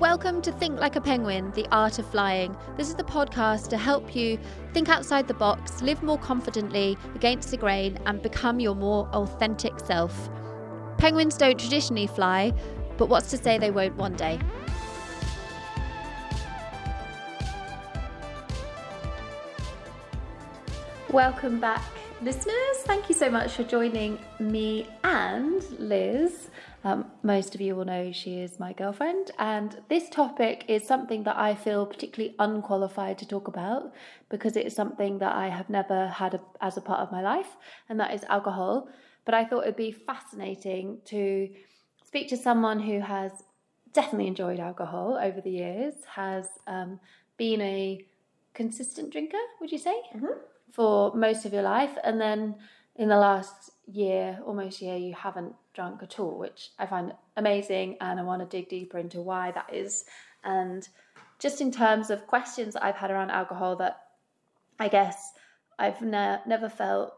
Welcome to Think Like a Penguin, the art of flying. This is the podcast to help you think outside the box, live more confidently against the grain, and become your more authentic self. Penguins don't traditionally fly, but what's to say they won't one day? Welcome back, listeners. Thank you so much for joining me and Liz. Um, most of you will know she is my girlfriend, and this topic is something that I feel particularly unqualified to talk about because it is something that I have never had a, as a part of my life, and that is alcohol. But I thought it'd be fascinating to speak to someone who has definitely enjoyed alcohol over the years, has um, been a consistent drinker, would you say? Mm-hmm for most of your life, and then in the last year, almost year, you haven't drunk at all, which I find amazing, and I want to dig deeper into why that is, and just in terms of questions I've had around alcohol that I guess I've ne- never felt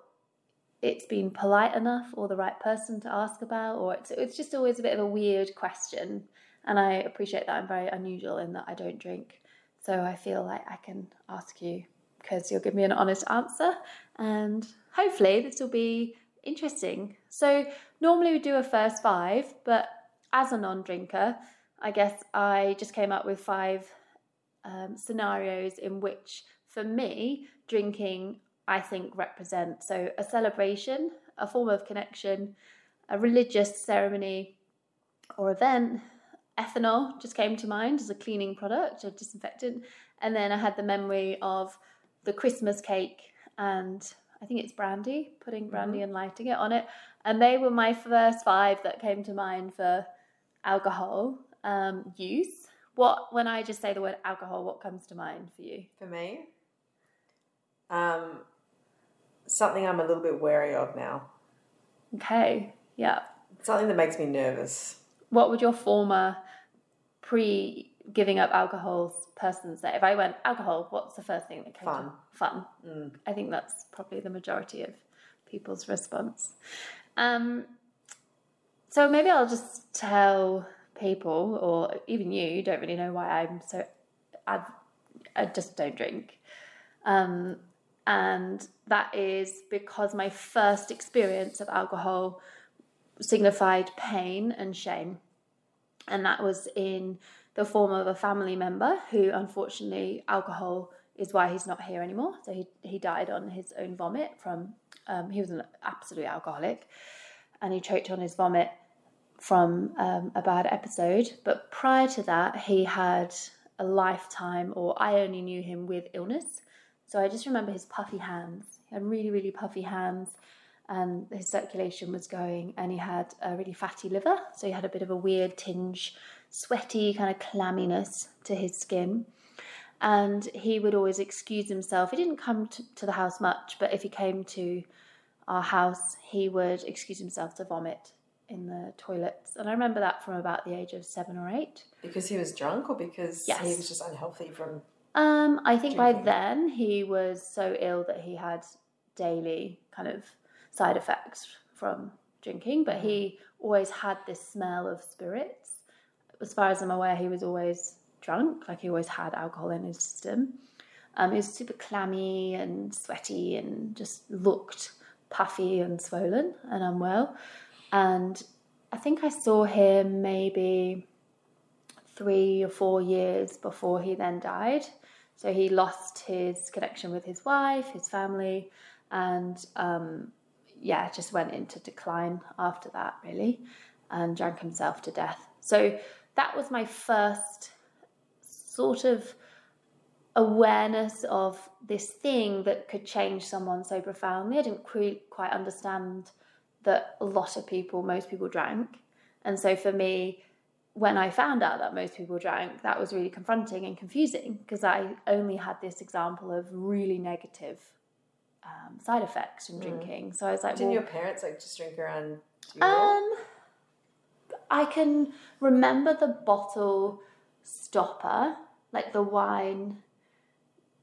it's been polite enough or the right person to ask about, or it's it's just always a bit of a weird question, and I appreciate that I'm very unusual in that I don't drink, so I feel like I can ask you because you'll give me an honest answer. And hopefully this will be interesting. So, normally we do a first five, but as a non drinker, I guess I just came up with five um, scenarios in which, for me, drinking I think represents so a celebration, a form of connection, a religious ceremony or event. Ethanol just came to mind as a cleaning product or disinfectant. And then I had the memory of the Christmas cake and I think it's brandy, putting brandy mm-hmm. and lighting it on it. And they were my first five that came to mind for alcohol um, use. What when I just say the word alcohol, what comes to mind for you? For me, um, something I'm a little bit wary of now. Okay, yeah. Something that makes me nervous. What would your former pre giving up alcohol person say? If I went alcohol, what's the first thing that came fun. to fun? Mm. I think that's probably the majority of people's response. Um, so maybe I'll just tell people, or even you, you don't really know why I'm so. i I just don't drink, um, and that is because my first experience of alcohol signified pain and shame, and that was in the form of a family member who, unfortunately, alcohol is why he's not here anymore. So he, he died on his own vomit from, um, he was an absolute alcoholic and he choked on his vomit from um, a bad episode. But prior to that, he had a lifetime, or I only knew him with illness. So I just remember his puffy hands. He had really, really puffy hands, and his circulation was going, and he had a really fatty liver. So he had a bit of a weird tinge sweaty kind of clamminess to his skin. And he would always excuse himself. He didn't come to, to the house much, but if he came to our house, he would excuse himself to vomit in the toilets. And I remember that from about the age of seven or eight. Because he was drunk or because yes. he was just unhealthy from. Um, I think drinking? by then he was so ill that he had daily kind of side effects from drinking, but he always had this smell of spirits as far as I'm aware, he was always drunk, like he always had alcohol in his system. Um, he was super clammy and sweaty and just looked puffy and swollen and unwell. And I think I saw him maybe three or four years before he then died. So he lost his connection with his wife, his family, and um, yeah, just went into decline after that, really, and drank himself to death. So that was my first sort of awareness of this thing that could change someone so profoundly. I didn't quite understand that a lot of people, most people drank. And so for me, when I found out that most people drank, that was really confronting and confusing because I only had this example of really negative um, side effects from mm. drinking. So I was like, didn't well, your parents like just drink around? Um, I can remember the bottle stopper, like the wine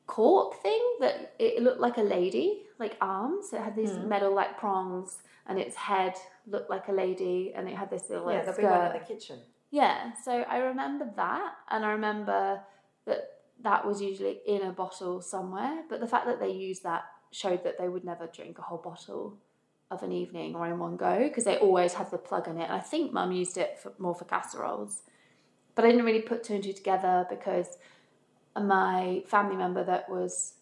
cork thing that it looked like a lady, like arms. So it had these mm. metal like prongs and its head looked like a lady, and it had this little Yeah, like, there'll be one skirt. in the kitchen. Yeah, so I remember that, and I remember that that was usually in a bottle somewhere. But the fact that they used that showed that they would never drink a whole bottle of an evening or in one go because they always had the plug in it. And I think Mum used it for, more for casseroles, but I didn't really put two and two together because my family member that was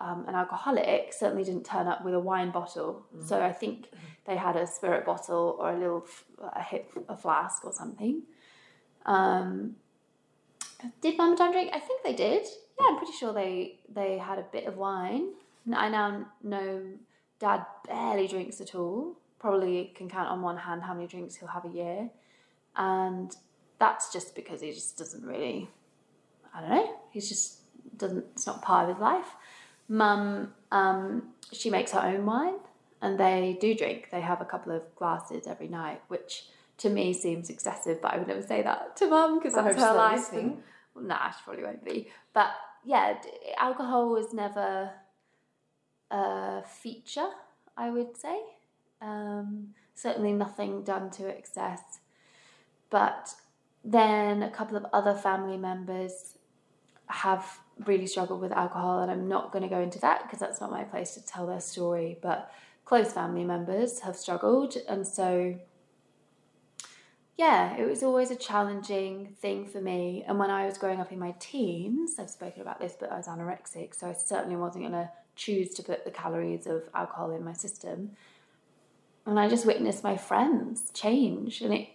um, an alcoholic certainly didn't turn up with a wine bottle. So I think they had a spirit bottle or a little a hip a flask or something. Um, did Mum and Dad drink? I think they did. Yeah, I'm pretty sure they they had a bit of wine. I now know Dad barely drinks at all. Probably can count on one hand how many drinks he'll have a year, and that's just because he just doesn't really. I don't know. He's just doesn't. It's not part of his life. Mum, um, she makes her own wine, and they do drink. They have a couple of glasses every night, which to me seems excessive, but I would never say that to Mum because I that's her not life. and- well, nah, she probably won't be. But yeah, alcohol was never a feature, I would say. Um, certainly nothing done to excess. But then a couple of other family members have really struggled with alcohol, and I'm not going to go into that because that's not my place to tell their story. But close family members have struggled, and so yeah, it was always a challenging thing for me. And when I was growing up in my teens, I've spoken about this, but I was anorexic, so I certainly wasn't going to choose to put the calories of alcohol in my system. And I just witnessed my friends change, and it.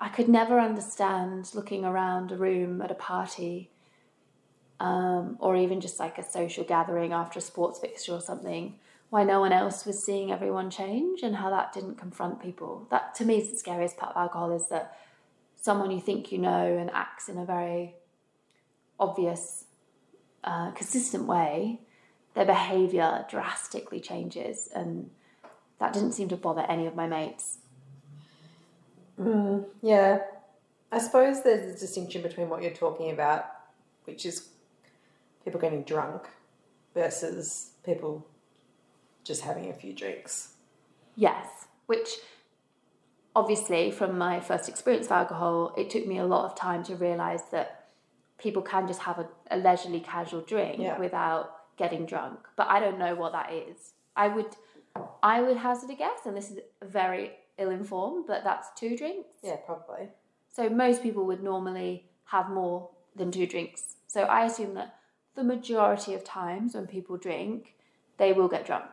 I could never understand looking around a room at a party, um, or even just like a social gathering after a sports fixture or something, why no one else was seeing everyone change and how that didn't confront people. That to me is the scariest part of alcohol is that someone you think you know and acts in a very obvious, uh, consistent way, their behaviour drastically changes, and that didn't seem to bother any of my mates. Mm, yeah. I suppose there's a distinction between what you're talking about, which is people getting drunk, versus people just having a few drinks. Yes, which obviously, from my first experience of alcohol, it took me a lot of time to realise that people can just have a, a leisurely, casual drink Yeah. without getting drunk. But I don't know what that is. I would, I would hazard a guess, and this is very ill-informed, but that's two drinks. Yeah, probably. So most people would normally have more than two drinks. So I assume that the majority of times when people drink, they will get drunk.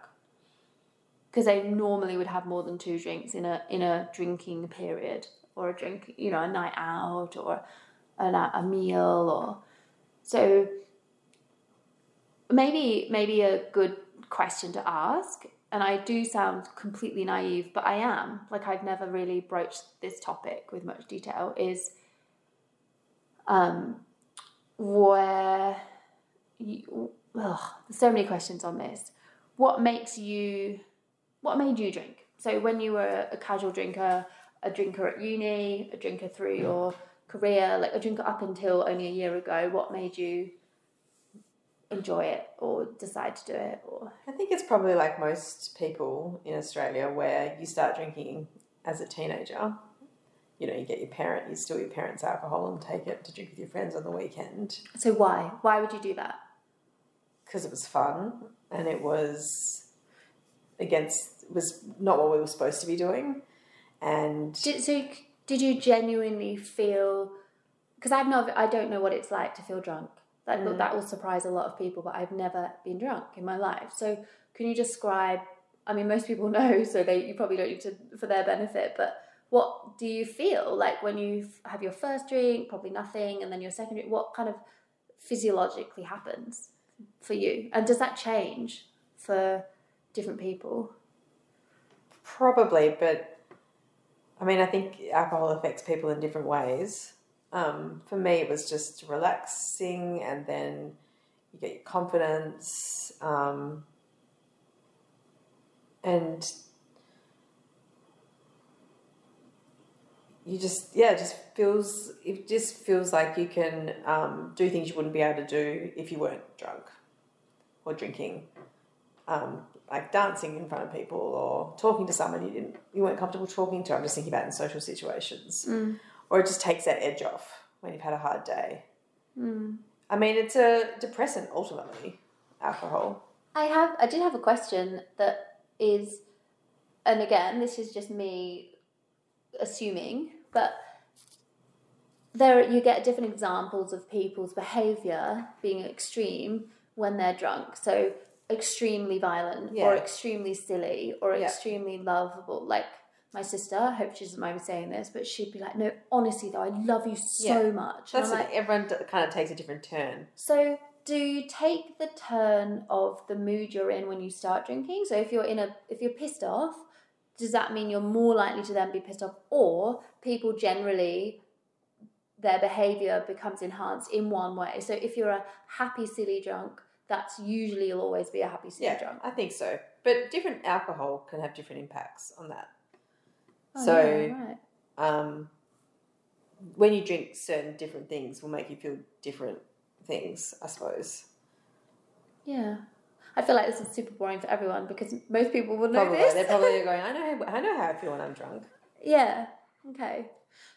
Because they normally would have more than two drinks in a in a drinking period or a drink, you know, a night out or a, a meal or so maybe maybe a good question to ask and I do sound completely naive, but I am. Like I've never really broached this topic with much detail. Is um, where you, ugh, there's so many questions on this. What makes you? What made you drink? So when you were a casual drinker, a drinker at uni, a drinker through your career, like a drinker up until only a year ago, what made you enjoy it or decide to do it or I think it's probably like most people in Australia where you start drinking as a teenager. You know, you get your parent, you steal your parents' alcohol and take it to drink with your friends on the weekend so why why would you do that because it was fun and it was against it was not what we were supposed to be doing. And Did, so did you genuinely feel? Because I've not, I don't know what it's like to feel drunk. That mm. that will surprise a lot of people, but I've never been drunk in my life. So can you describe? I mean, most people know, so they you probably don't need to for their benefit. But what do you feel like when you have your first drink? Probably nothing, and then your second drink. What kind of physiologically happens for you, and does that change for different people? Probably, but I mean, I think alcohol affects people in different ways. Um, for me, it was just relaxing, and then you get your confidence, um, and you just yeah, it just feels it just feels like you can um, do things you wouldn't be able to do if you weren't drunk or drinking. Um, like dancing in front of people or talking to someone you didn't you weren't comfortable talking to. I'm just thinking about in social situations, Mm. Or it just takes that edge off when you've had a hard day. Mm. I mean, it's a depressant ultimately. Alcohol. I have I did have a question that is and again this is just me assuming but there you get different examples of people's behavior being extreme when they're drunk so extremely violent or extremely silly or Yeah. extremely lovable like my sister I hope she doesn't mind me saying this but she'd be like no honestly though I love you so Yeah. much And that's I'm everyone kind of takes a different turn. so, do you take the turn of the mood you're in when you start drinking? So, if you're in a if you're pissed off, does that mean you're more likely to then be pissed off, or people generally their behavior becomes enhanced in one way? So, if you're a happy silly drunk, that's usually you'll always be a happy silly Yeah, drunk. I think so. But different alcohol can have different impacts on that. Oh, so yeah, right. um, when you drink certain different things will make you feel different things, I suppose. yeah. I feel like this is super boring for everyone because most people will know Probably this. they're probably going. I know. I know how I feel when I'm drunk. Yeah. Okay.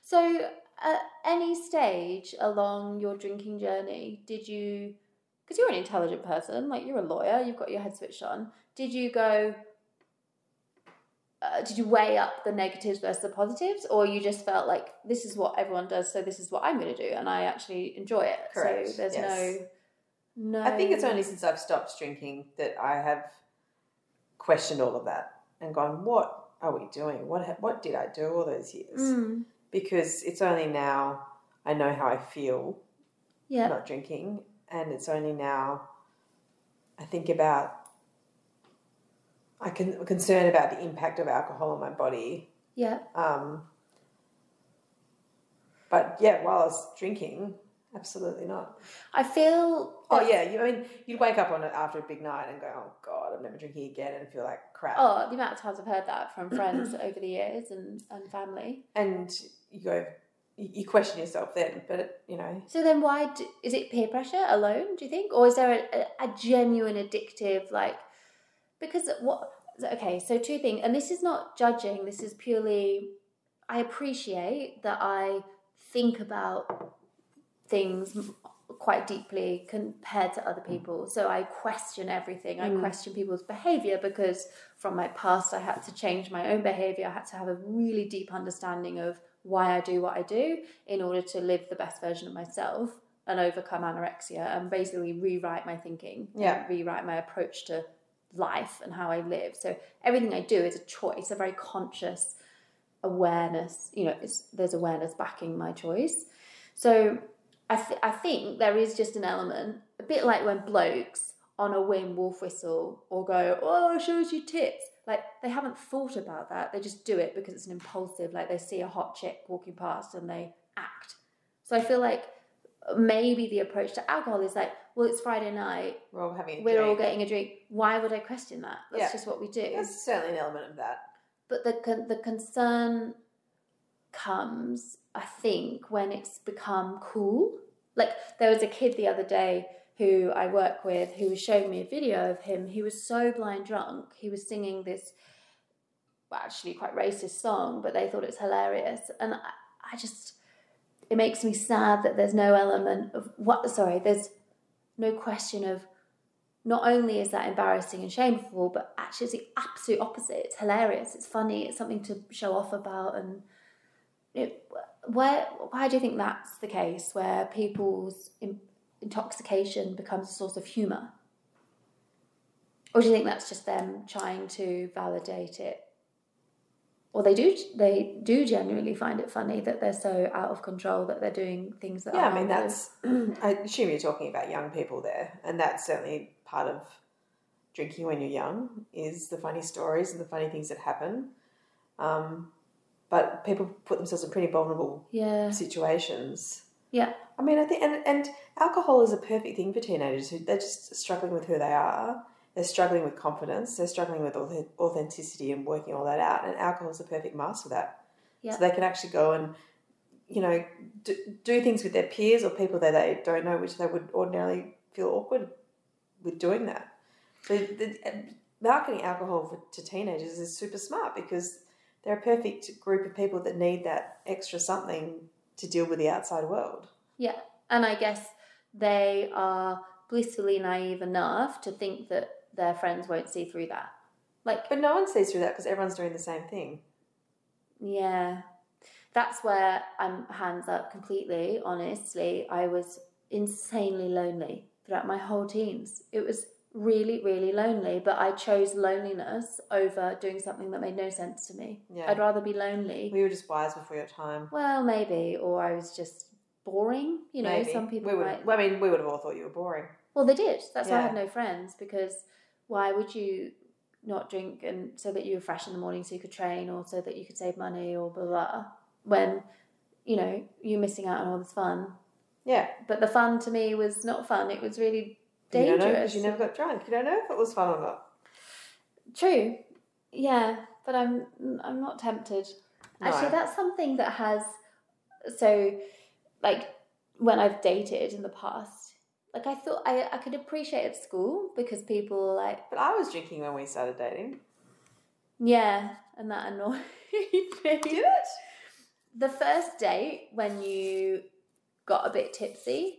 So, at any stage along your drinking journey, did you, because you're an intelligent person, like you're a lawyer, you've got your head switched on, did you go, uh, did you weigh up the negatives versus the positives, or you just felt like this is what everyone does, so this is what I'm going to do, and I actually enjoy it? Correct, So, there's yes. no, no. I think it's only since I've stopped drinking that I have questioned all of that and gone, "What are we doing? What ha- what did I do all those years?" Mm, Because it's only now I know how I feel yeah. not drinking, and it's only now I think about I can concerned about the impact of alcohol on my body. Yeah. Um, but yeah, while I was drinking, absolutely not. I feel. Oh yeah, you I mean you'd wake up on it after a big night and go, "Oh God, I'm never drinking again," and feel like crap. Oh, the amount of times I've heard that from friends over the years and, and family. And you go, you question yourself then, but you know, So then, why do, is it peer pressure alone? Do you think, or is there a, a, a genuine addictive like? Because what? Okay, so two things, and this is not judging. This is purely. I appreciate that I think about things quite deeply compared to other people. So I question everything. I Mm. question people's behavior because from my past, I had to change my own behavior. I had to have a really deep understanding of why I do what I do in order to live the best version of myself and overcome anorexia and basically rewrite my thinking, Yeah. rewrite my approach to life and how I live. So everything I do is a choice, a very conscious awareness. You know, there's awareness backing my choice. So I, th- I think there is just an element, a bit like when blokes on a whim wolf whistle or go, oh, shows you tits. Like they haven't thought about that. They just do it because it's an impulsive, like they see a hot chick walking past and they act. So I feel like maybe the approach to alcohol is like, well, it's Friday night. we're all having a We're all getting a drink. Why would I question that? That's Yeah. just what we do. There's certainly an element of that. But the con- the concern comes, I think, when it's become cool. Like there was a kid the other day who I work with who was showing me a video of him. He was so blind drunk. He was singing this well, actually quite racist song, but they thought it's hilarious. And I, I just it makes me sad that there's no element of what sorry, there's no question of not only is that embarrassing and shameful, but actually it's the absolute opposite. It's hilarious. It's funny. It's something to show off about. And it, where why do you think that's the case? Where people's in, intoxication becomes a source of humor, or do you think that's just them trying to validate it? Or they do they do genuinely find it funny that they're so out of control that they're doing things that Yeah, I mean that's. I assume you're talking about young people there, and that's certainly part of drinking when you're young is the funny stories and the funny things that happen. Um, but people put themselves in pretty vulnerable yeah situations. yeah I mean, I think, and, and alcohol is a perfect thing for teenagers who they're just struggling with who they are. They're struggling with confidence. They're struggling with authenticity and working all that out. And alcohol is a perfect mask for that. Yeah. So they can actually go and, you know, do, do things with their peers or people that they don't know, which they would ordinarily feel awkward with doing that. So the, marketing alcohol for, to teenagers is super smart because they're a perfect group of people that need that extra something to deal with the outside world. Yeah. And I guess they are blissfully naive enough to think that their friends won't see through that. Like, But no one sees through that because everyone's doing the same thing. yeah. That's where I'm hands up completely, honestly. I was insanely lonely throughout my whole teens. It was really, really lonely, but I chose loneliness over doing something that made no sense to me. Yeah. I'd rather be lonely. We were just wise before your time. Well, maybe, or I was just boring. You know, Maybe. some people we would, might. I mean, we would have all thought you were boring. Well, they did. That's why I had no friends because why would you not drink and so that you were fresh in the morning so you could train or so that you could save money or blah blah when you know you're missing out on all this fun. Yeah. But the fun to me was not fun. It was really You don't know dangerous. because you never got drunk. You don't know if it was fun or not. True. Yeah, but I'm I'm not tempted. Actually, that's something that has so like when I've dated in the past. Like I thought I, I could appreciate at school because people were like But I was drinking when we started dating. yeah, and that annoyed me. Did it? The first date when you got a bit tipsy,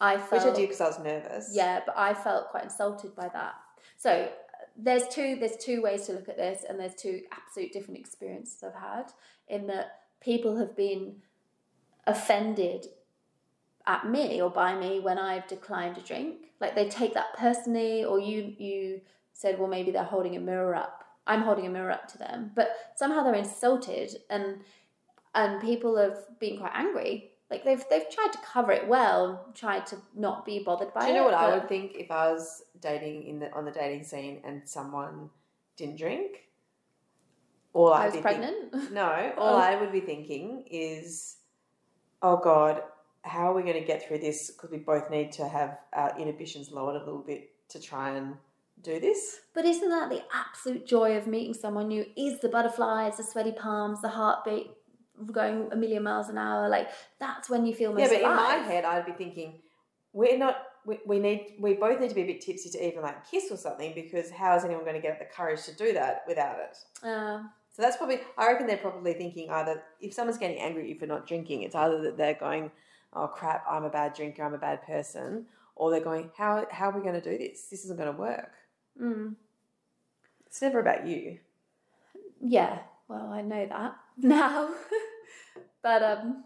I Which I did because I was nervous. Yeah, but I felt quite insulted by that. So there's two there's two ways to look at this, and there's two absolute different experiences I've had in that people have been offended at me or by me when I've declined a drink. Like they take that personally, or you you said, well, maybe they're holding a mirror up. I'm holding a mirror up to them, but somehow they're insulted, and and people have been quite angry. Like they've they've tried to cover it well, tried to not be bothered by it. Do you know it. what I would think if I was dating in the on the dating scene and someone didn't drink? All I I'd was be think- pregnant. no, all. I would be thinking is, oh God, how are we going to get through this? Because we both need to have our inhibitions lowered a little bit to try and do this. But isn't that the absolute joy of meeting someone new? Is the butterflies, the sweaty palms, the heartbeat going a million miles an hour? Like that's when you feel most yeah, but in my head, I'd be thinking, we're not. We, we need. We both need to be a bit tipsy to even like kiss or something because how is anyone going to get the courage to do that without it? Uh, So that's probably, I reckon they're probably thinking either if someone's getting angry at you for not drinking, it's either that they're going, oh crap, I'm a bad drinker, I'm a bad person, or they're going, how, how are we going to do this? This isn't going to work. mm, It's never about you. yeah. Well, I know that now. but um,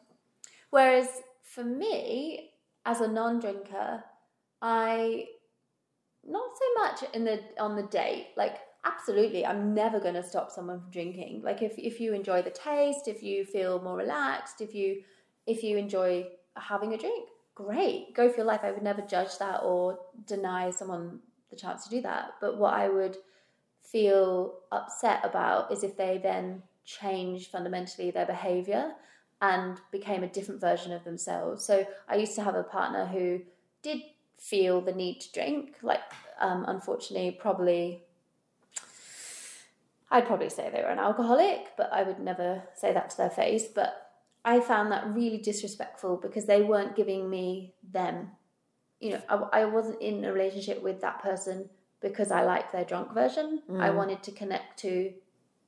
whereas for me, as a non-drinker, I not so much in the on the date. Like absolutely, I'm never going to stop someone from drinking. Like if if you enjoy the taste, if you feel more relaxed, if you if you enjoy having a drink, great, go for your life. I would never judge that or deny someone the chance to do that. But what I would feel upset about is if they then change fundamentally their behavior and became a different version of themselves. So I used to have a partner who did feel the need to drink, like um, unfortunately, probably. I'd probably say they were an alcoholic, but I would never say that to their face. But I found that really disrespectful because they weren't giving me them. You know, I, I wasn't in a relationship with that person because I liked their drunk version. I Mm. wanted to connect to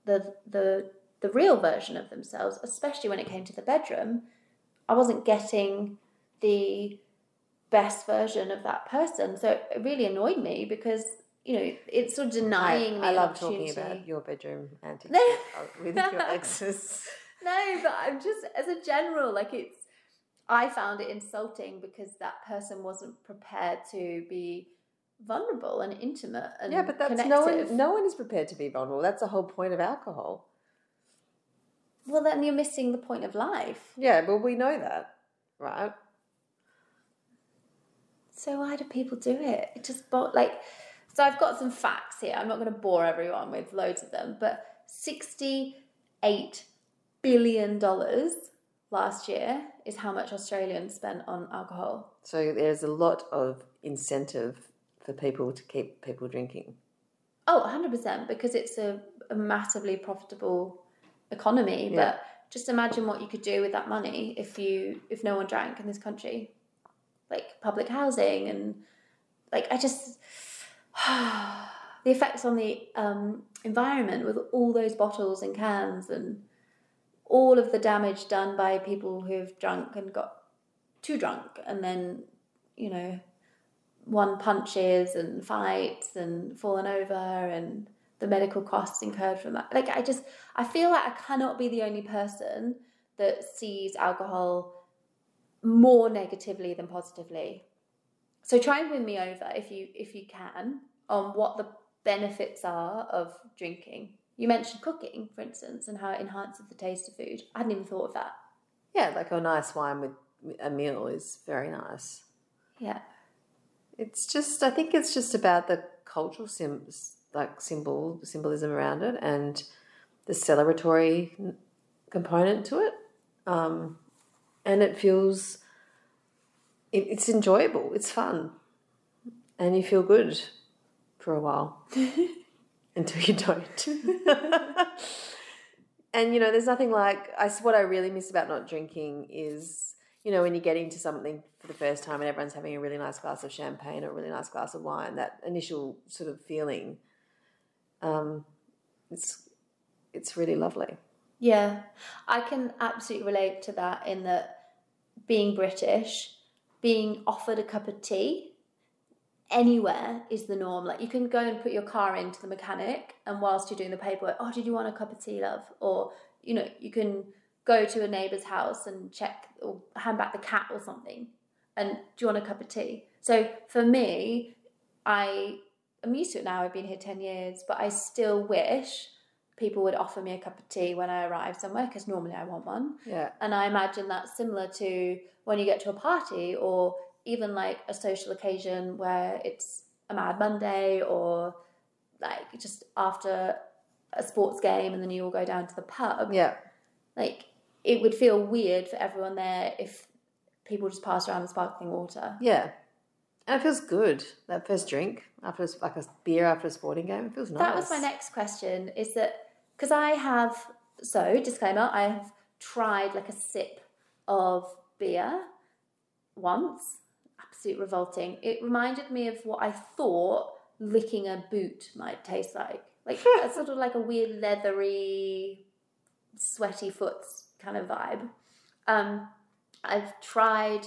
the the the real version of themselves, especially when it came to the bedroom. I wasn't getting the best version of that person, so it really annoyed me because you know it's sort of denying me. I love talking about your bedroom antics with your exes. No, but I'm just as a general, like it's. I found it insulting because that person wasn't prepared to be vulnerable and intimate and Yeah, but that's connective. no one. No one is prepared to be vulnerable. That's the whole point of alcohol. Well, then you're missing the point of life. Yeah, well, we know that, right? So why do people do it? It just like. So I've got some facts here. I'm not going to bore everyone with loads of them, but sixty-eight billion dollars last year is how much Australians spent on alcohol. So there's a lot of incentive for people to keep people drinking. Oh, 100%, because it's a, a massively profitable economy. Yeah. But just imagine what you could do with that money if you if no one drank in this country. Like public housing and like I just the effects on the um, environment with all those bottles and cans and all of the damage done by people who've drunk and got too drunk and then you know one punches and fights and fallen over and the medical costs incurred from that. Like i just i feel like i cannot be the only person that sees alcohol more negatively than positively. So try and win me over if you if you can on what the benefits are of drinking you mentioned cooking for instance and how it enhances the taste of food. I hadn't even thought of that. Yeah, like a nice wine with a meal is very nice. yeah. It's just, I think it's just about the cultural like symbol symbolism around it and the celebratory component to it, um, and it feels, it, it's enjoyable. It's fun, and you feel good for a while until you don't. and you know, there's nothing like I. What I really miss about not drinking is you know, when you get into something for the first time and everyone's having a really nice glass of champagne or a really nice glass of wine, that initial sort of feeling, um, it's it's really lovely. Yeah, I can absolutely relate to that in that being British, being offered a cup of tea anywhere is the norm. Like you can go and put your car into the mechanic, and whilst you're doing the paperwork, oh, did you want a cup of tea, love? Or you know, you can go to a neighbour's house and check or hand back the cat or something, and do you want a cup of tea? So for me, I am used to it now. I've been here ten years, but I still wish people would offer me a cup of tea when I arrive somewhere because normally I want one. Yeah, And I imagine that's similar to when you get to a party or even like a social occasion where it's a Mad Monday or like just after a sports game and then you all go down to the pub. yeah, Like it would feel weird for everyone there if people just passed around the sparkling water. yeah. And it feels good. That first drink after a- like a beer after a sporting game, it feels nice. That was my next question is that because I have, so disclaimer, I have tried like a sip of beer once. Absolute revolting. It reminded me of what I thought licking a boot might taste like. Like a sort of like a weird leathery, sweaty foot kind of vibe. Um, I've tried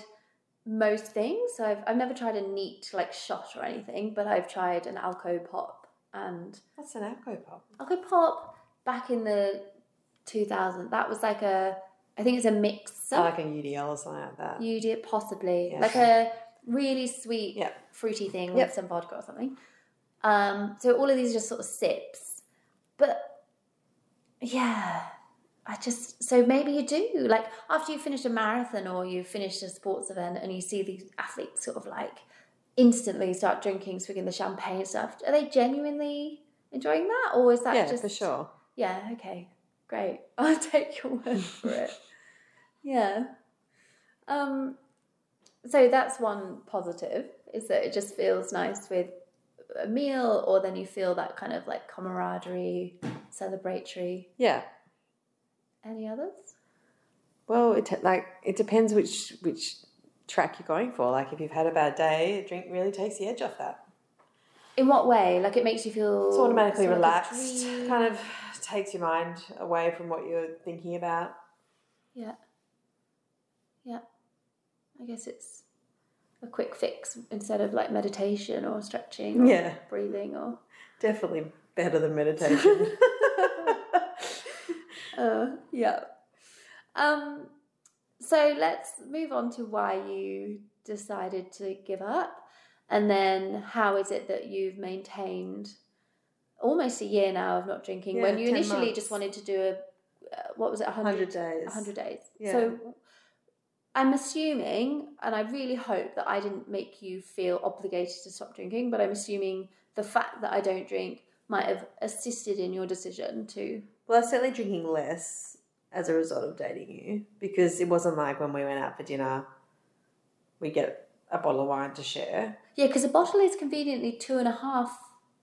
most things. So I've, I've never tried a neat like shot or anything, but I've tried an Alco pop and What's an alcohol pop? Alco pop back in the 2000s. That was like a, I think it's a mixer. Like a UDL or something like that. did possibly Yeah. like a really sweet Yeah. fruity thing Yep. with some vodka or something. Um, so all of these are just sort of sips, but yeah, I just so maybe you do like after you finish a marathon or you finish a sports event and you see these athletes sort of like instantly start drinking, swigging the champagne and stuff. Are they genuinely enjoying that, or is that yeah, just for sure. yeah, okay. Great. I'll take your word for it. Yeah. Um so that's one positive is that it just feels nice with a meal or then you feel that kind of like camaraderie, celebratory. Yeah. Any others? Well, it like it depends which which track you're going for. Like if you've had a bad day, a drink really takes the edge off that. In what way? Like it makes you feel It's automatically sort of relaxed. Kind of takes your mind away from what you're thinking about. Yeah. Yeah. I guess it's a quick fix instead of like meditation or stretching or Yeah. breathing or Definitely better than meditation. Uh, yeah. Um, so let's move on to why you decided to give up, and then how is it that you've maintained almost a year now of not drinking when you initially months. just wanted to do a uh, what was it, 100 100 days. 100 days. Yeah. So I'm assuming, and I really hope that I didn't make you feel obligated to stop drinking, but I'm assuming the fact that I don't drink might have assisted in your decision to well, I was certainly drinking less as a result of dating you because it wasn't like when we went out for dinner, we get a bottle of wine to share. Yeah, because a bottle is conveniently two and a half.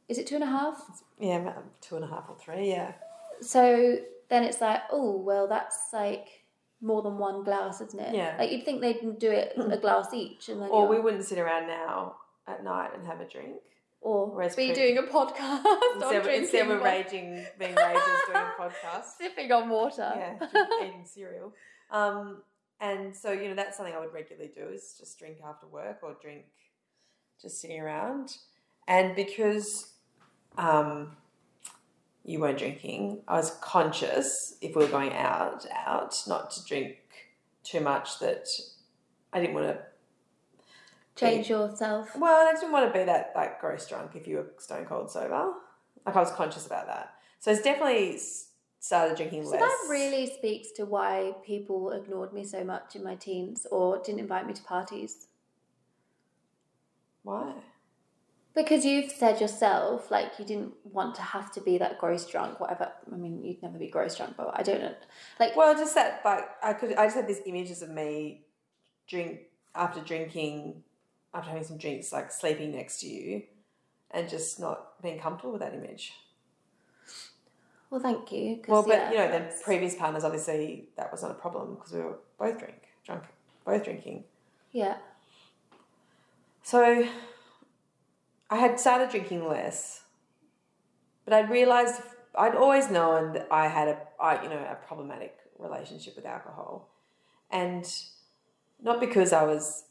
Is it two and a half? Yeah, two and a half or three. Yeah, So then it's like, oh well, that's like more than one glass, isn't it? Yeah. Like you'd think they'd do it a glass each, and then or we wouldn't sit around now at night and have a drink. or Whereas be pre- doing a podcast on Instead, drinking, instead we're raging, being rages doing a podcast. sipping on water. yeah, eating cereal. Um, and so you know that's something I would regularly do is just drink after work or drink just sitting around. And because um, you weren't drinking, I was conscious if we were going out, out, not to drink too much. That I didn't want to. Change yourself. Well, I didn't want to be that like gross drunk if you were stone cold sober. Like I was conscious about that. So it's definitely started drinking So less. that really speaks to why people ignored me so much in my teens or didn't invite me to parties. Why? Because you've said yourself, like you didn't want to have to be that gross drunk, whatever. I mean, you'd never be gross drunk, but I don't know. Like, Well, I just that, like, I could, I just had these images of me drink after drinking, after having some drinks, like sleeping next to you, and just not being comfortable with that image. well, thank you. Well, but yeah, you know, the previous partners, obviously, that was not a problem because we were both drink, drunk, both drinking. yeah, So I had started drinking less, but I'd realised I'd always known that I had a, I, you know, a problematic relationship with alcohol, and not because I was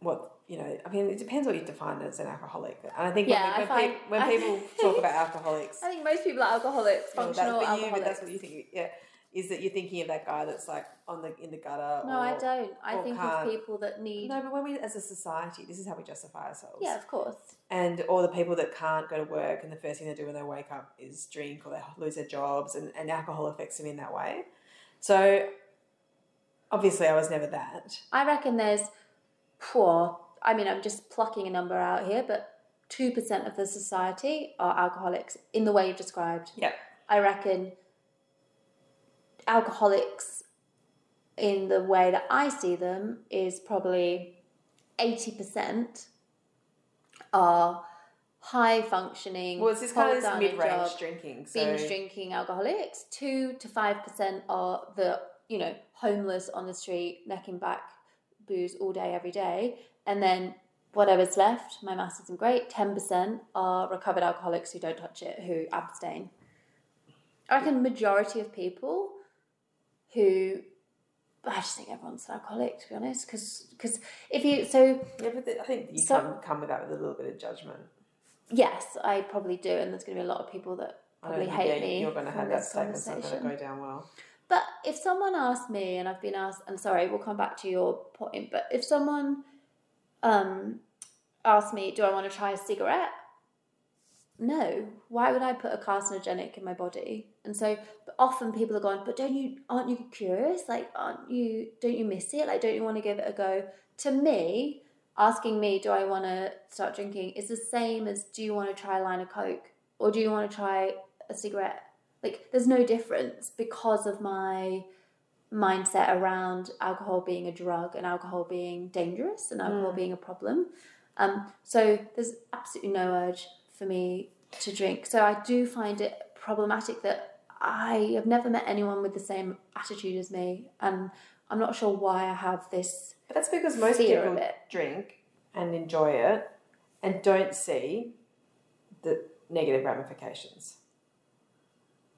what you know. I mean, it depends what you define as an alcoholic, and I think Yeah, I when, when, find- pe- when I- people talk about alcoholics, I think most people are alcoholics, you know, functional that, but you, but alcoholics. that's what you think. Yeah, is that you're thinking of that guy that's like on the in the gutter? no, or, I don't. I think can't- of people that need. No, but when we, as a society, this is how we justify ourselves yeah, of course. and all the people that can't go to work and the first thing they do when they wake up is drink or they lose their jobs and, and alcohol affects them in that way so obviously i was never that I reckon there's poor. I mean, I'm just plucking a number out here, but two percent of the society are alcoholics in the way you've described. yeah I reckon alcoholics, in the way that I see them, is probably eighty percent are high functioning. well it's this kind of this mid-range drinking so binge drinking alcoholics. Two to five percent are the you know homeless on the street, necking back booze all day every day, and then whatever's left, my maths isn't great. Ten percent are recovered alcoholics who don't touch it, who abstain. I reckon majority of people who. I just think everyone's an alcoholic, to be honest, because because if you so yeah but i think you So- come, come with that with a little bit of judgment yes, I probably do, and there's going to be a lot of people that probably hate me. you're going to have that statement it's not going conversation. to go down well But if someone asked me, and I've been asked, and sorry, we'll come back to your point, but if someone um, asked me, do I want to try a cigarette? No. Why would I put a carcinogenic in my body? And so, but often people are going, but don't you, aren't you curious? Like, aren't you, don't you miss it? Like, don't you want to give it a go? To me, asking me, do I want to start drinking is the same as, do you want to try a line of Coke? Or do you want to try a cigarette? Like, there's no difference because of my mindset around alcohol being a drug and alcohol being dangerous and alcohol being a problem. Um, so there's absolutely no urge for me to drink. So I do find it problematic that I have never met anyone with the same attitude as me, and I'm not sure why I have this. but that's because most people drink and enjoy it and don't see the negative ramifications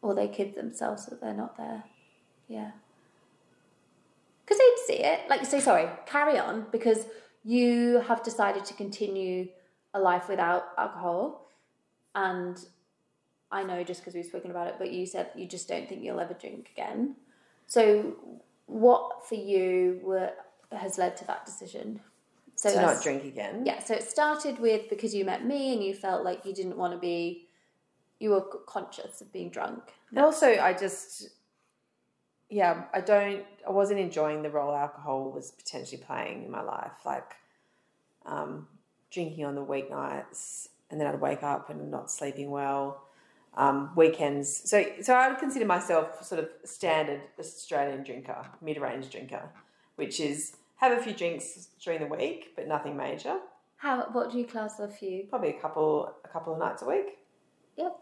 Or they kid themselves that they're not there. Yeah. Because they'd see it. Like, so sorry, carry on because you have decided to continue a life without alcohol. And I know just because we've spoken about it, but you said you just don't think you'll ever drink again. So, what for you were, has led to that decision? So to not drink again Yeah, so it started with because you met me and you felt like you didn't want to be, you were conscious of being drunk. And also, I just, yeah, I don't, I wasn't enjoying the role alcohol was potentially playing in my life. Like, um, drinking on the weeknights, and then I'd wake up and not sleeping well. Um, weekends, so so I would consider myself sort of standard Australian drinker, mid-range drinker, which is have a few drinks during the week, but nothing major. How? What do you class as for you? Probably a couple a couple of nights a week. Yep.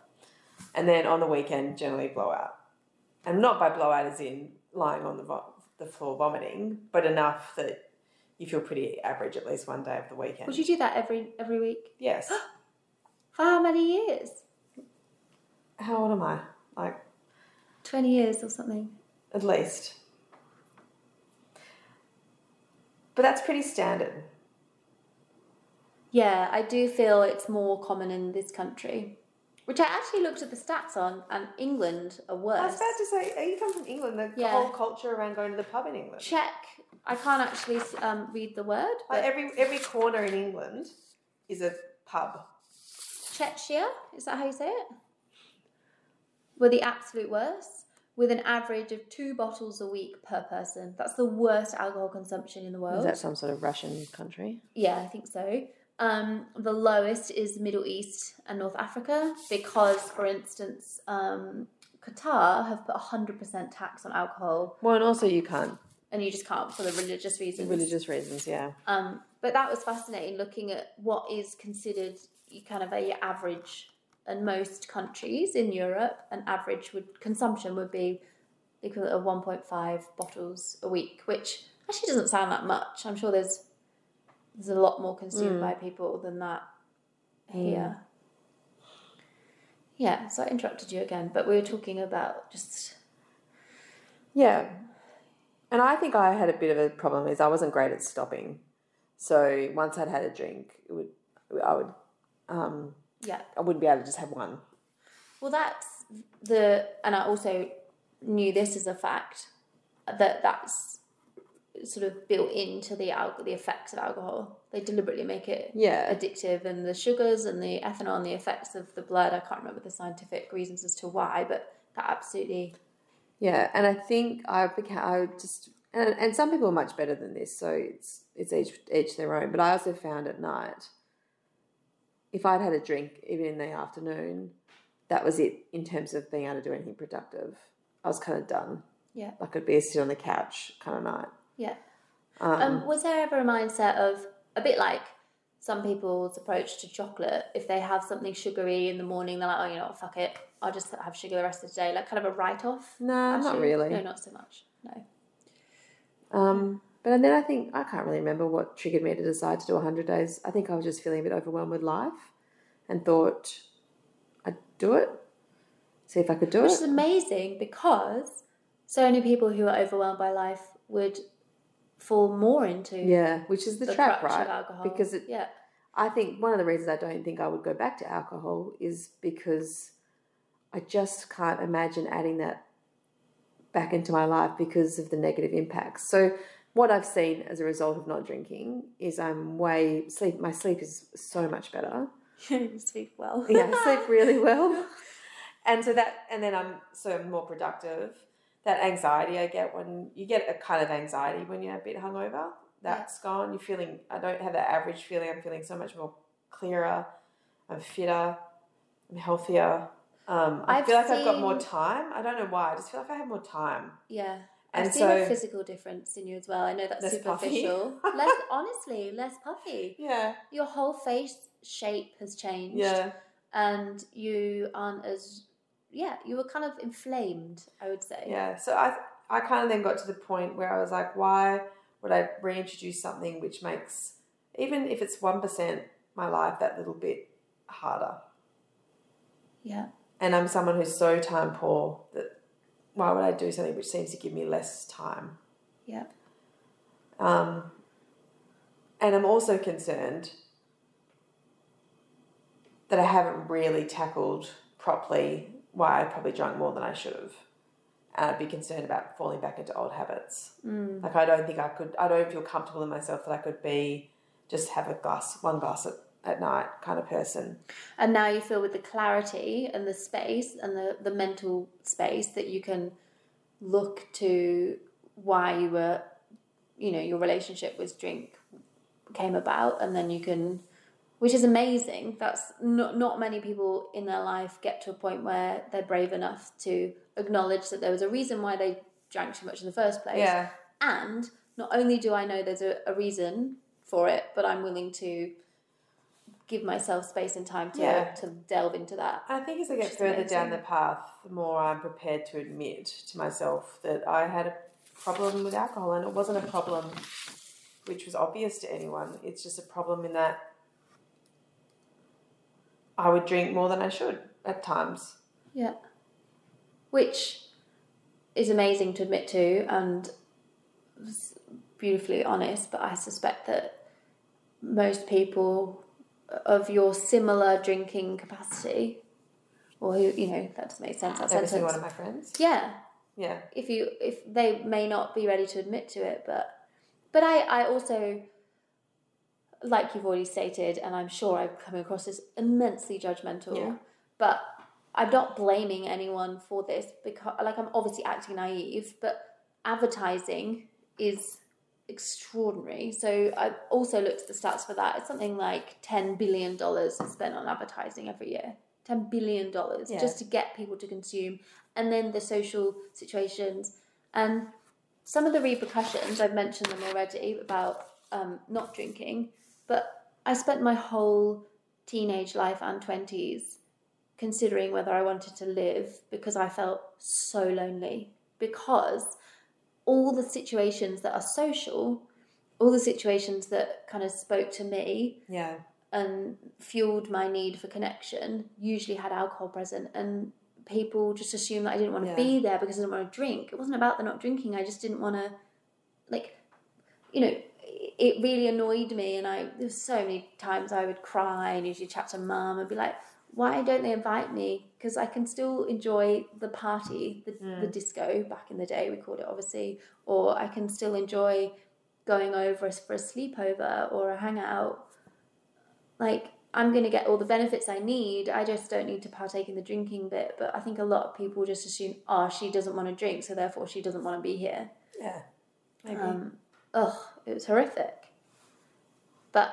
and then on the weekend generally blowout and not by blowout as in lying on the, vo- the floor vomiting but enough that you feel pretty average at least one day of the weekend Would you do that every every week? yes For how many years? How old am I? Like, 20 years or something. at least. But that's pretty standard. Yeah, I do feel it's more common in this country. Which I actually looked at the stats on, and England are worse. I was about to say, are you come from England? The Yeah. whole culture around going to the pub in England. Check. I can't actually um, read the word, Like but every every corner in England is a pub. Czechia, is that how you say it? Were the absolute worst, with an average of two bottles a week per person. That's the worst alcohol consumption in the world. Is that some sort of Russian country? Yeah, I think so. Um, the lowest is Middle East and North Africa because, for instance, um, Qatar have put 100% tax on alcohol Well, and also you can't and you just can't for the religious reasons. religious reasons. Yeah. Um, but that was fascinating looking at what is considered kind of a average in most countries in Europe. An average would consumption would be equivalent of 1.5 bottles a week, which actually doesn't sound that much. I'm sure there's there's a lot more consumed mm. by people than that here. Yeah, so I interrupted you again, but we were talking about just Yeah. And I think I had a bit of a problem is I wasn't great at stopping. So once I'd had a drink, it would I would um, yeah. I wouldn't be able to just have one. Well, that's the, and I also knew this as a fact that that's sort of built into the al- the effects of alcohol. They deliberately make it Yeah. addictive, and the sugars and the ethanol and the effects of the blood. I can't remember the scientific reasons as to why, but that absolutely, Yeah, and I think I became I just and, and some people are much better than this, so it's it's each each their own. But I also found at night, if I'd had a drink even in the afternoon, that was it in terms of being able to do anything productive. I was kind of done. yeah, Like I'd be a sit on the couch kind of night. yeah. Um, Um, was there ever a mindset of a bit like some people's approach to chocolate? If they have something sugary in the morning, they're like, oh, you know what, fuck it, I'll just have sugar the rest of the day, like kind of a write off. no, not really. No, not so much. No. Um, but then I think I can't really remember what triggered me to decide to do 100 days. I think I was just feeling a bit overwhelmed with life and thought I'd do it, see if I could do it. Which is amazing because so many people who are overwhelmed by life would fall more into Yeah, which is the, the trap, right? alcohol. Because it, yeah, I think one of the reasons I don't think I would go back to alcohol is because I just can't imagine adding that back into my life because of the negative impacts. So what I've seen as a result of not drinking is I'm way sleep. My sleep is so much better. you speak well. yeah, I sleep really well. And so that, and then I'm so more productive. That anxiety I get when you get a kind of anxiety when you're a bit hungover, that's gone. You're feeling, I don't have that average feeling. I'm feeling so much more clearer. I'm fitter. I'm healthier. Um, I I've feel like I've got more time. I don't know why. I just feel like I have more time. Yeah. And I've seen so- a physical difference in you as well. I know that's Less puffy. superficial. less honestly, less puffy. Yeah. Your whole face shape has changed. Yeah. And you aren't as yeah, you were kind of inflamed, I would say. Yeah. So I I kind of then got to the point where I was like, why would I reintroduce something which makes even if it's one percent my life that little bit harder? Yeah. And I'm someone who's so time poor that why would I do something which seems to give me less time? Yeah. Um, and I'm also concerned that I haven't really tackled properly why I probably drunk more than I should have. And I'd be concerned about falling back into old habits. Mm. Like I don't think I could. I don't feel comfortable in myself that I could be just have a glass, one glass at, at night kind of person. And now you feel with the clarity and the space and the, the mental space that you can look to why you were, you know, your relationship with drink came about, and then you can, which is amazing. That's not not many people in their life get to a point where they're brave enough to acknowledge that there was a reason why they drank too much in the first place. Yeah, And not only do I know there's a, a reason for it, but I'm willing to give myself space and time to, Yeah. to delve into that. I think as I get further down the path, the more I'm prepared to admit to myself that I had a problem with alcohol, and it wasn't a problem which was obvious to anyone. It's just a problem in that I would drink more than I should at times. Yeah. Which is amazing to admit to and beautifully honest, but I suspect that most people of your similar drinking capacity, or who, you know, that doesn't make sense. That Every sentence. one of my friends. Yeah. Yeah. If you, if they may not be ready to admit to it, but, but I, I also, like you've already stated, and I'm sure I've come across as immensely judgmental, Yeah. but I'm not blaming anyone for this because, like, I'm obviously acting naive, but advertising is extraordinary. So I also looked at the stats for that. It's something like $10 billion is spent on advertising every year. $10 billion Yeah. just to get people to consume. And then the social situations. And some of the repercussions, I've mentioned them already about um, not drinking, but I spent my whole teenage life and 20s considering whether I wanted to live because I felt so lonely. Because all the situations that are social, all the situations that kind of spoke to me Yeah. and fueled my need for connection usually had alcohol present and people just assumed that I didn't want to Yeah. be there because I didn't want to drink. It wasn't about the not drinking. I just didn't want to like you know it really annoyed me and I there's so many times I would cry and usually chat to mum and be like why don't they invite me because I can still enjoy the party the, the disco back in the day we called it obviously or I can still enjoy going over for a sleepover or a hangout like I'm going to get all the benefits I need. I just don't need to partake in the drinking bit. But I think a lot of people just assume, oh, she doesn't want to drink, so therefore she doesn't want to be here. Yeah. Maybe. Um, ugh, it was horrific. But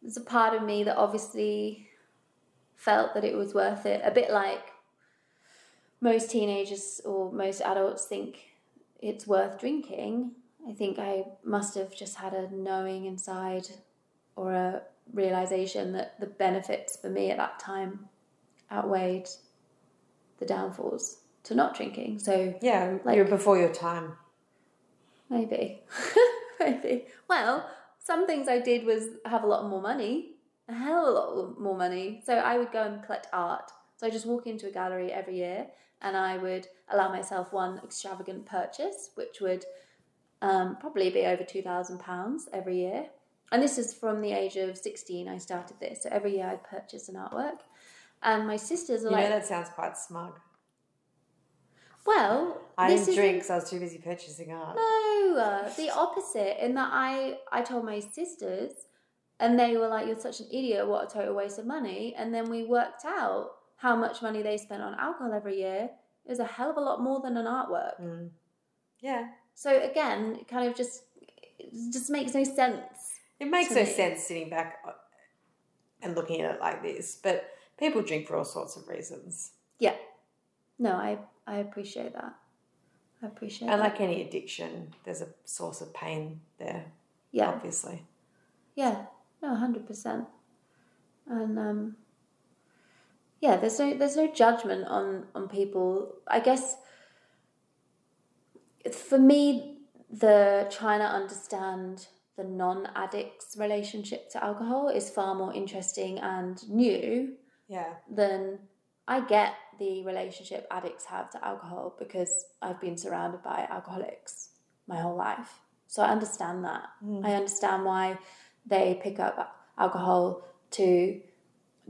there's a part of me that obviously felt that it was worth it. A bit like most teenagers or most adults think it's worth drinking. I think I must have just had a knowing inside or a realization that the benefits for me at that time outweighed the downfalls to not drinking. So yeah. like- you're before your time. Maybe. Maybe. Well, some things I did was have a lot more money, a hell of a lot more money. So I would go and collect art. So I just walk into a gallery every year and I would allow myself one extravagant purchase, which would um, probably be over £2,000 every year. And this is from the age of 16, I started this. So every year I'd purchase an artwork. And my sisters are You like, know that sounds quite smug. well, I this didn't is drink, so I was too busy purchasing art. No, uh, the opposite. In that I I told my sisters, and they were like, "You're such an idiot! What a total waste of money!" And then we worked out how much money they spent on alcohol every year. It was a hell of a lot more than an artwork. Mm. Yeah. So again, it kind of just it just makes no sense. It makes no me. sense sitting back uh, and looking at it like this, but people drink for all sorts of reasons. Yeah, no, I I appreciate that. I appreciate And that. like any addiction, there's a source of pain there, yeah, obviously. Yeah, no, hundred percent. And um, yeah, there's no there's no judgment on on people. I guess for me, the trying to understand the non-addict's relationship to alcohol is far more interesting and new Yeah. than I get the relationship addicts have to alcohol because I've been surrounded by alcoholics my whole life. So I understand that. I understand why they pick up alcohol to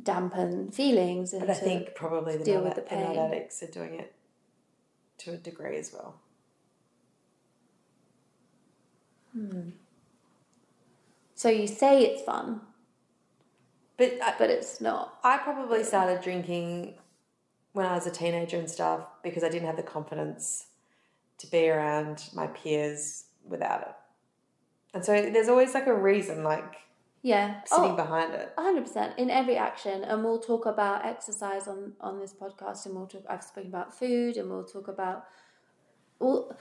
dampen feelings and But I think probably the deal with the pain. addicts are doing it to a degree as well. Hmm. so you say it's fun, But I, but it's not. I probably started drinking when I was a teenager and stuff because I didn't have the confidence to be around my peers without it. And so there's always like a reason, like Yeah. sitting Oh, behind it. hundred percent in every action, and we'll talk about exercise on on this podcast, and we'll talk. I've spoken about food, and we'll talk about. Well,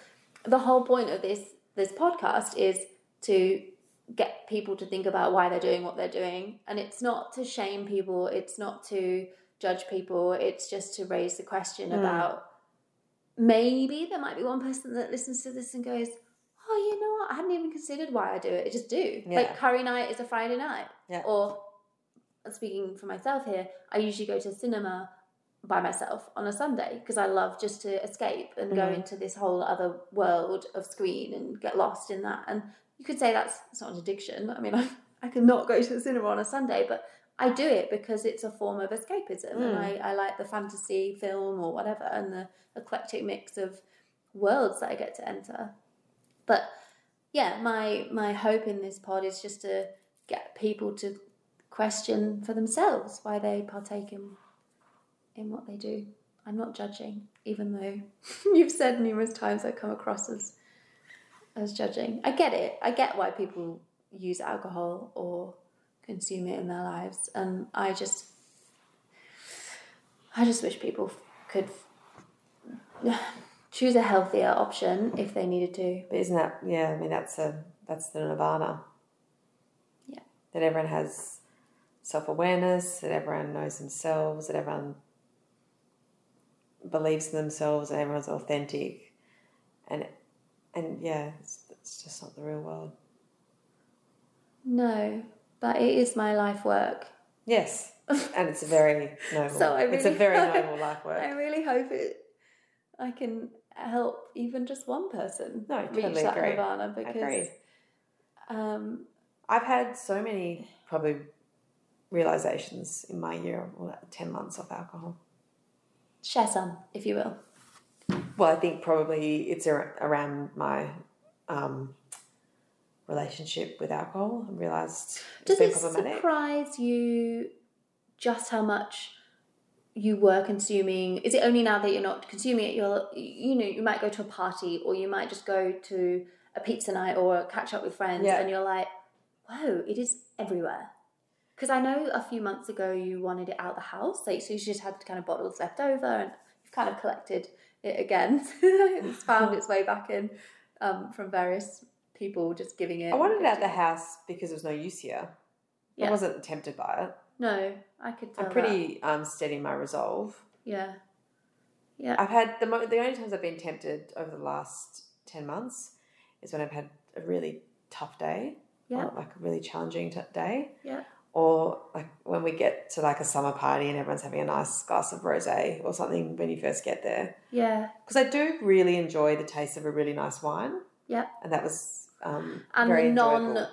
the whole point of this this podcast is to get people to think about why they're doing what they're doing, and it's not to shame people. It's not to judge people. It's just to raise the question Hmm. about maybe there might be one person that listens to this and goes, "Oh, you know what? I hadn't even considered why I do it. I just do." Yeah. Like curry night is a Friday night, Yeah. or speaking for myself here, I usually go to cinema by myself on a Sunday because I love just to escape and go Mhm. into this whole other world of screen and get lost in that. And you could say that's it's not an addiction. I mean, I, I could not go to the cinema on a Sunday, but I do it because it's a form of escapism and Mm. I, I like the fantasy film or whatever and the eclectic mix of worlds that I get to enter. But yeah, my my hope in this pod is just to get people to question for themselves why they partake in in what they do. I'm not judging, even though you've said numerous times I come across as as judging. I get it. I get why people use alcohol or consume it in their lives, and I just I just wish people could choose a healthier option if they needed to. But isn't that yeah? I mean, that's a that's the nirvana. Yeah. That everyone has self awareness. That everyone knows themselves. That everyone believes in themselves. And everyone's authentic. And and yeah, it's, it's just not the real world. No, but it is my life work. Yes, and it's a very noble. So I really it's a very noble life work. I really hope it. I can help even just one person No, reach that agree. nirvana I because agree. um, I've had so many probably realizations in my year, well, ten months of alcohol. share some, if you will. Well, I think probably it's around my um, relationship with alcohol. I realised it's Does it problematic. surprise you just how much you were consuming? Is it only now that you're not consuming it? You're, you know, you might go to a party or you might just go to a pizza night or catch up with friends, Yeah. and you're like, "Whoa, it is everywhere." Because I know a few months ago you wanted it out of the house, like so you just had kind of bottles left over, and you've kind of collected it again. it's found its way back in um, from various people just giving it. I wanted it out the house because there was no use here. Yeah. I wasn't tempted by it. No, I could. Tell I'm pretty um, steady in my resolve. Yeah. Yeah. I've had the mo- the only times I've been tempted over the last ten months is when I've had a really tough day, Yeah. like a really challenging t- day, Yeah. or like when we get to like a summer party and everyone's having a nice glass of rosé or something when you first get there. Yeah. Because I do really enjoy the taste of a really nice wine. Yeah. and that was um, And very the non, enjoyable.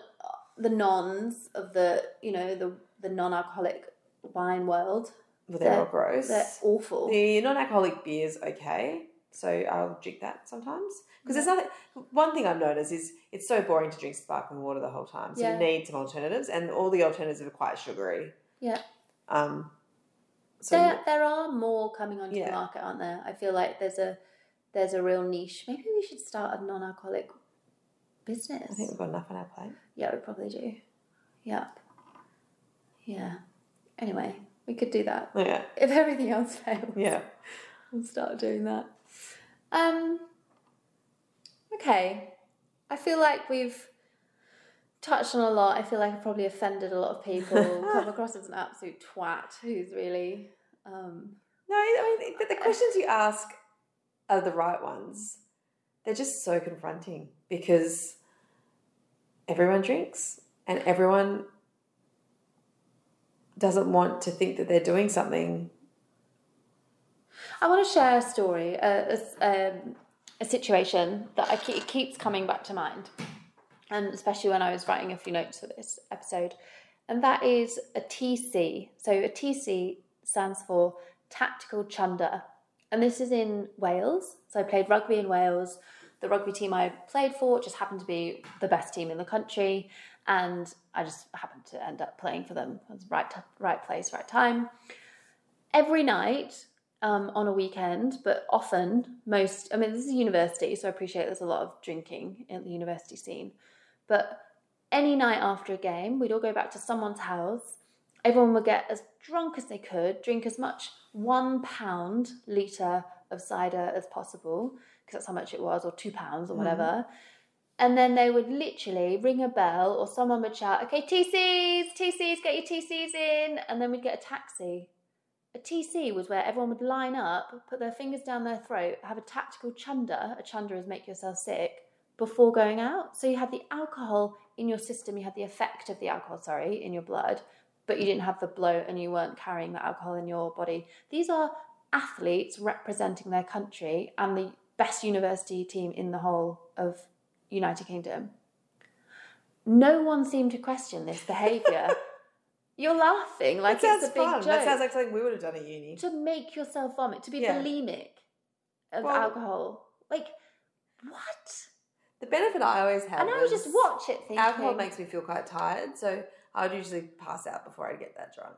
the nons of the you know the the non-alcoholic wine world, Well, they're all they're- gross. they're awful. The non-alcoholic beer's okay, so I'll drink that sometimes. Because there's nothing. One thing I've noticed is it's so boring to drink sparkling water the whole time. So Yeah. you need some alternatives, and all the alternatives are quite sugary. Yeah. Um. So there there are more coming onto Yeah. the market, aren't there? I feel like there's a there's a real niche. Maybe we should start a non-alcoholic business. I think we've got enough on our plate. Yeah, we probably do. Yeah. Yeah. Anyway, we could do that Yeah. if everything else fails. Yeah. We'll start doing that. Um. Okay, I feel like we've touched on a lot. I feel like I've probably offended a lot of people. come across as an absolute twat who's really. Um, No, I mean, but the questions you ask are the right ones. They're just so confronting because everyone drinks and everyone doesn't want to think that they're doing something. I want to share a story, a, a, um, a situation that I keep, keeps coming back to mind, and especially when I was writing a few notes for this episode, and that is a TC. So a TC stands for Tactical Chunder, and this is in Wales. So I played rugby in Wales. The rugby team I played for just happened to be the best team in the country, and I just happened to end up playing for them. It was right, right place, right time. Every night um, on a weekend, but often most. I mean, this is university, so I appreciate there's a lot of drinking in the university scene. But any night after a game, we'd all go back to someone's house. Everyone would get as drunk as they could, drink as much one pound litre of cider as possible, because that's how much it was, or two pounds or whatever. And then they would literally ring a bell, or someone would shout, Okay, TCs, TCs, get your TCs in. And then we'd get a taxi. A TC was where everyone would line up, put their fingers down their throat, have a tactical chunder. A chunder is make yourself sick before going out. So you had the alcohol in your system, you had the effect of the alcohol, sorry, in your blood but you didn't have the bloat and you weren't carrying the alcohol in your body. These are athletes representing their country and the best university team in the whole of United Kingdom. No one seemed to question this behaviour. You're laughing like that it's sounds a big fun. joke. That sounds like something we would have done at uni. to make yourself vomit, to be Yeah. bulimic of Well- alcohol. Like, what? The benefit I always had And I would just watch it thinking. alcohol makes me feel quite tired, so I would usually pass out before I'd get that drunk.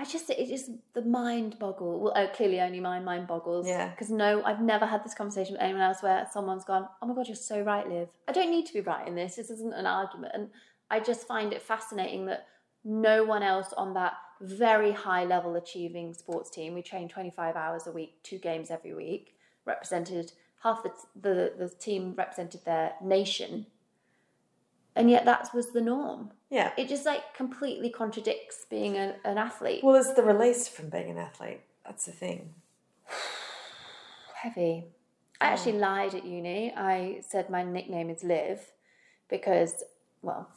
I just, it just, the mind boggle. Well, oh, clearly only my mind boggles. Yeah. Because no, I've never had this conversation with anyone else where someone's gone, oh my God, you're so right, Liv. I don't need to be right in this. This isn't an argument. I just find it fascinating that no one else on that very high level achieving sports team, we train 25 hours a week, two games every week, represented half the, the, the team represented their nation. And yet that was the norm. Yeah. It just like completely contradicts being a, an athlete. Well, it's the release from being an athlete. That's the thing. Heavy. I actually lied at uni. I said my nickname is Liv because, well,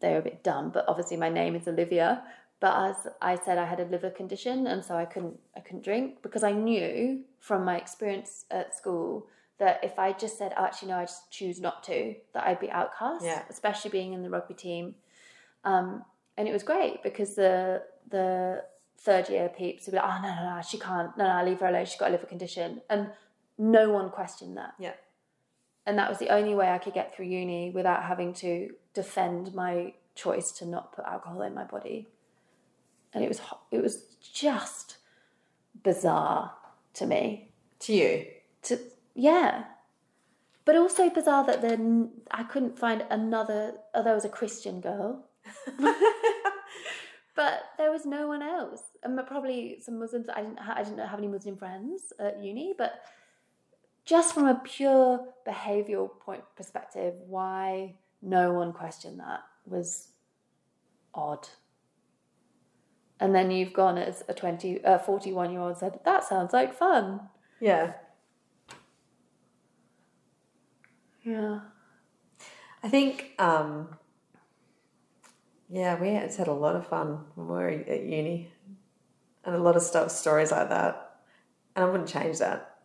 they were a bit dumb, but obviously my name is Olivia. But as I said, I had a liver condition, and so I couldn't I couldn't drink because I knew from my experience at school that if I just said, oh, actually no, I just choose not to, that I'd be outcast. Yeah. Especially being in the rugby team. Um, and it was great because the the third year peeps would be like, oh no no no, she can't, no no, leave her alone, she's got a liver condition, and no one questioned that. Yeah. And that was the only way I could get through uni without having to defend my choice to not put alcohol in my body. And it was it was just bizarre to me. To you. To yeah, but also bizarre that then I couldn't find another. Oh, there was a Christian girl, but there was no one else. And probably some Muslims. I didn't. Ha- I didn't have any Muslim friends at uni, but just from a pure behavioural point perspective, why no one questioned that was odd. And then you've gone as a 20, uh, 41 year old said, that sounds like fun. Yeah. Yeah. I think, um, yeah, we had had a lot of fun when we were at uni, and a lot of stuff, stories like that, and I wouldn't change that.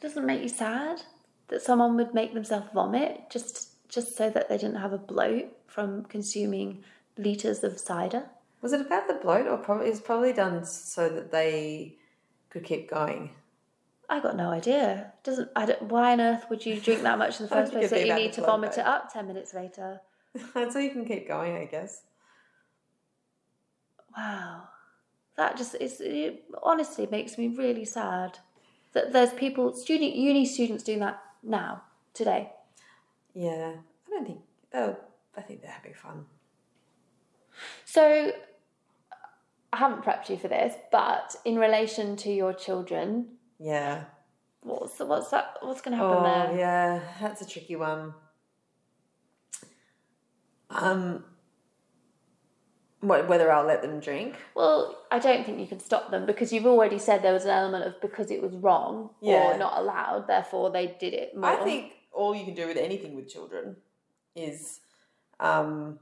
doesn't make you sad that someone would make themselves vomit just just so that they didn't have a bloat from consuming liters of cider. Was it about the bloat, or probably it was probably done so that they could keep going? I got no idea. Doesn't I don't, why on earth would you drink that much in the first place that you need to vomit though. it up ten minutes later? That's so you can keep going, I guess. Wow, that just is it honestly makes me really sad that there's people student uni students doing that now today. Yeah, I don't think they'll. I think they're having fun. So I haven't prepped you for this, but in relation to your children, Yeah. what's what's that? What's going to happen Oh, there? yeah, that's a tricky one. Um, whether I'll let them drink? Well, I don't think you can stop them because you've already said there was an element of because it was wrong Yeah. or not allowed, therefore they did it more. I think all you can do with anything with children is um,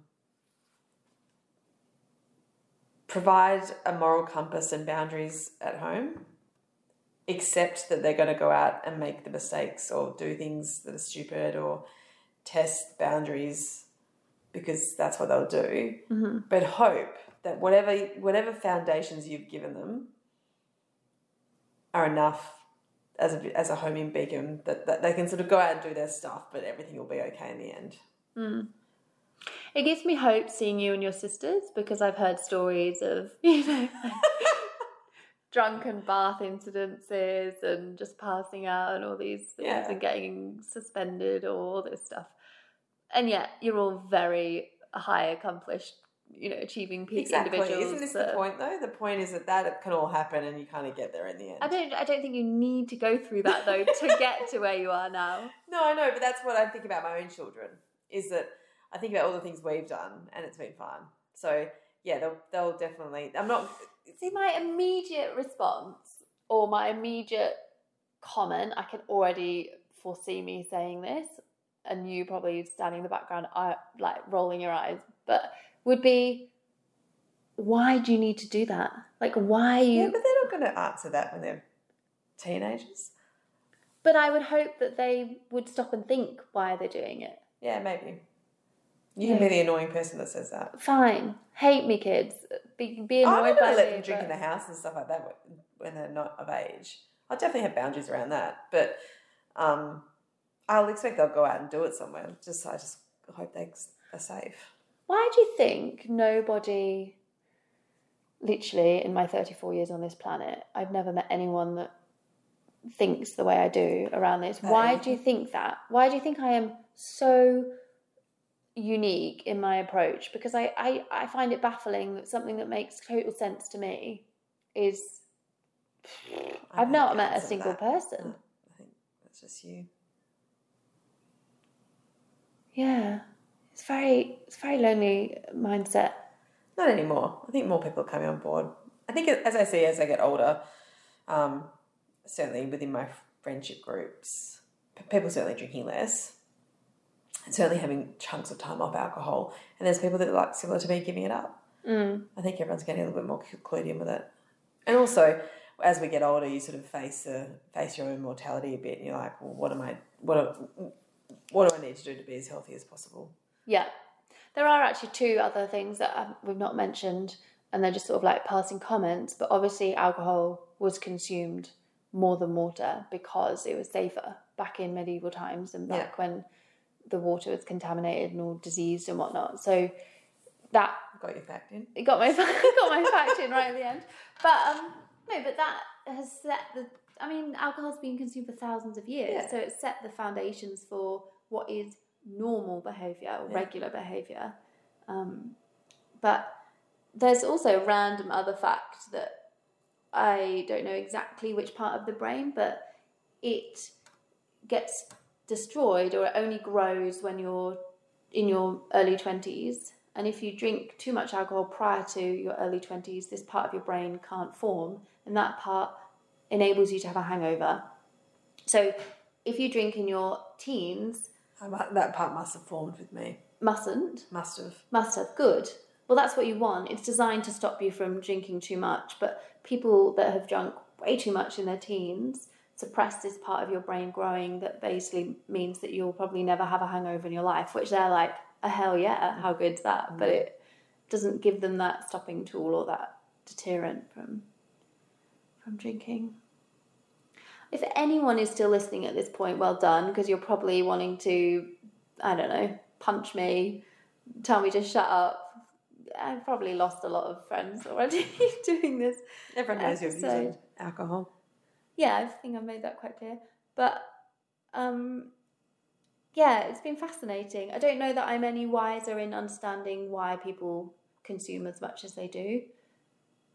provide a moral compass and boundaries at home, accept that they're going to go out and make the mistakes or do things that are stupid or test boundaries because that's what they'll do. Mm-hmm. But hope that whatever whatever foundations you've given them are enough as a, as a homing beacon that, that they can sort of go out and do their stuff, but everything will be okay in the end. Mm. It gives me hope seeing you and your sisters because I've heard stories of, you know, drunken bath incidences and just passing out and all these things Yeah. and getting suspended or all this stuff. And yet you're all very high accomplished, you know, achieving peak Exactly. individuals. Isn't this that- the point though? The point is that that can all happen and you kind of get there in the end. I don't. I don't think you need to go through that though to get to where you are now. No, I know, but that's what I think about my own children. Is that I think about all the things we've done and it's been fun. So yeah, they'll they'll definitely. I'm not. See, my immediate response or my immediate comment, I can already foresee me saying this. and you probably standing in the background, uh, like rolling your eyes, but would be, why do you need to do that? Like, why are you? Yeah, but they're not going to answer that when they're teenagers. But I would hope that they would stop and think why they're doing it. Yeah, maybe. You can be the annoying person that says that. Fine, hate me, kids. Be, be I'm annoyed not by let me. them drink in the house and stuff like that when they're not of age. I'll definitely have boundaries around that, but um, I'll expect they'll go out and do it somewhere. Just I just hope they are safe. Why do you think nobody, literally in my 34 years on this planet, I've never met anyone that thinks the way I do around this? Why do you think that? Why do you think I am so unique in my approach? Because I, I, I find it baffling that something that makes total sense to me is I I've don't met a single that. person. No, I think that's just you. Yeah. It's very it's very lonely mindset. Not anymore. I think more people are coming on board. I think as I see as I get older, um, certainly within my friendship groups, people certainly drinking less, and certainly having chunks of time off alcohol. And there's people that are like similar to me giving it up. Mm. I think everyone's getting a little bit more cl- clued in with it. And also, as we get older, you sort of face the face your own mortality a bit. And you're like, well, what am I? What do, what do I need to do to be as healthy as possible? Yeah. There are actually two other things that um, we've not mentioned, and they're just sort of like passing comments. But obviously, alcohol was consumed more than water because it was safer back in medieval times and back when the water was contaminated and all diseased and whatnot. So that Got your fact in. it got my got my fact in right at the end. But um, no, but that has set the. I mean, alcohol's been consumed for thousands of years, Yeah. so it's set the foundations for what is normal behaviour or Yeah. regular behaviour. Um, but there's also a random other fact that I don't know exactly which part of the brain, but it gets destroyed or it only grows when you're in your early 20s. And if you drink too much alcohol prior to your early 20s, this part of your brain can't form, and that part enables you to have a hangover. So if you drink in your teens, That part must have formed with me. mustn't, Must have. must have good. Well, that's what you want. It's designed to stop you from drinking too much. But people that have drunk way too much in their teens suppress this part of your brain growing that basically means that you'll probably never have a hangover in your life, which they're like, oh, hell yeah, how good's that? Mm. But it doesn't give them that stopping tool or that deterrent from from drinking. If anyone is still listening at this point, well done, because you're probably wanting to, I don't know, punch me, tell me to shut up. I've probably lost a lot of friends already doing this. Everyone knows you're using alcohol. Yeah, I think I've made that quite clear. But um, yeah, it's been fascinating. I don't know that I'm any wiser in understanding why people consume as much as they do,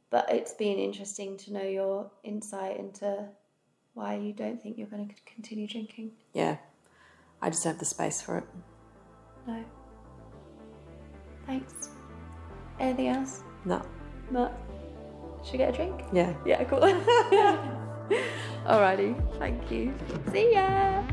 but it's been interesting to know your insight into why you don't think you're going to continue drinking. Yeah. I just have the space for it. No. Thanks. Anything else? No. No. Should we get a drink? Yeah. Yeah, cool. Alrighty, thank you. See ya.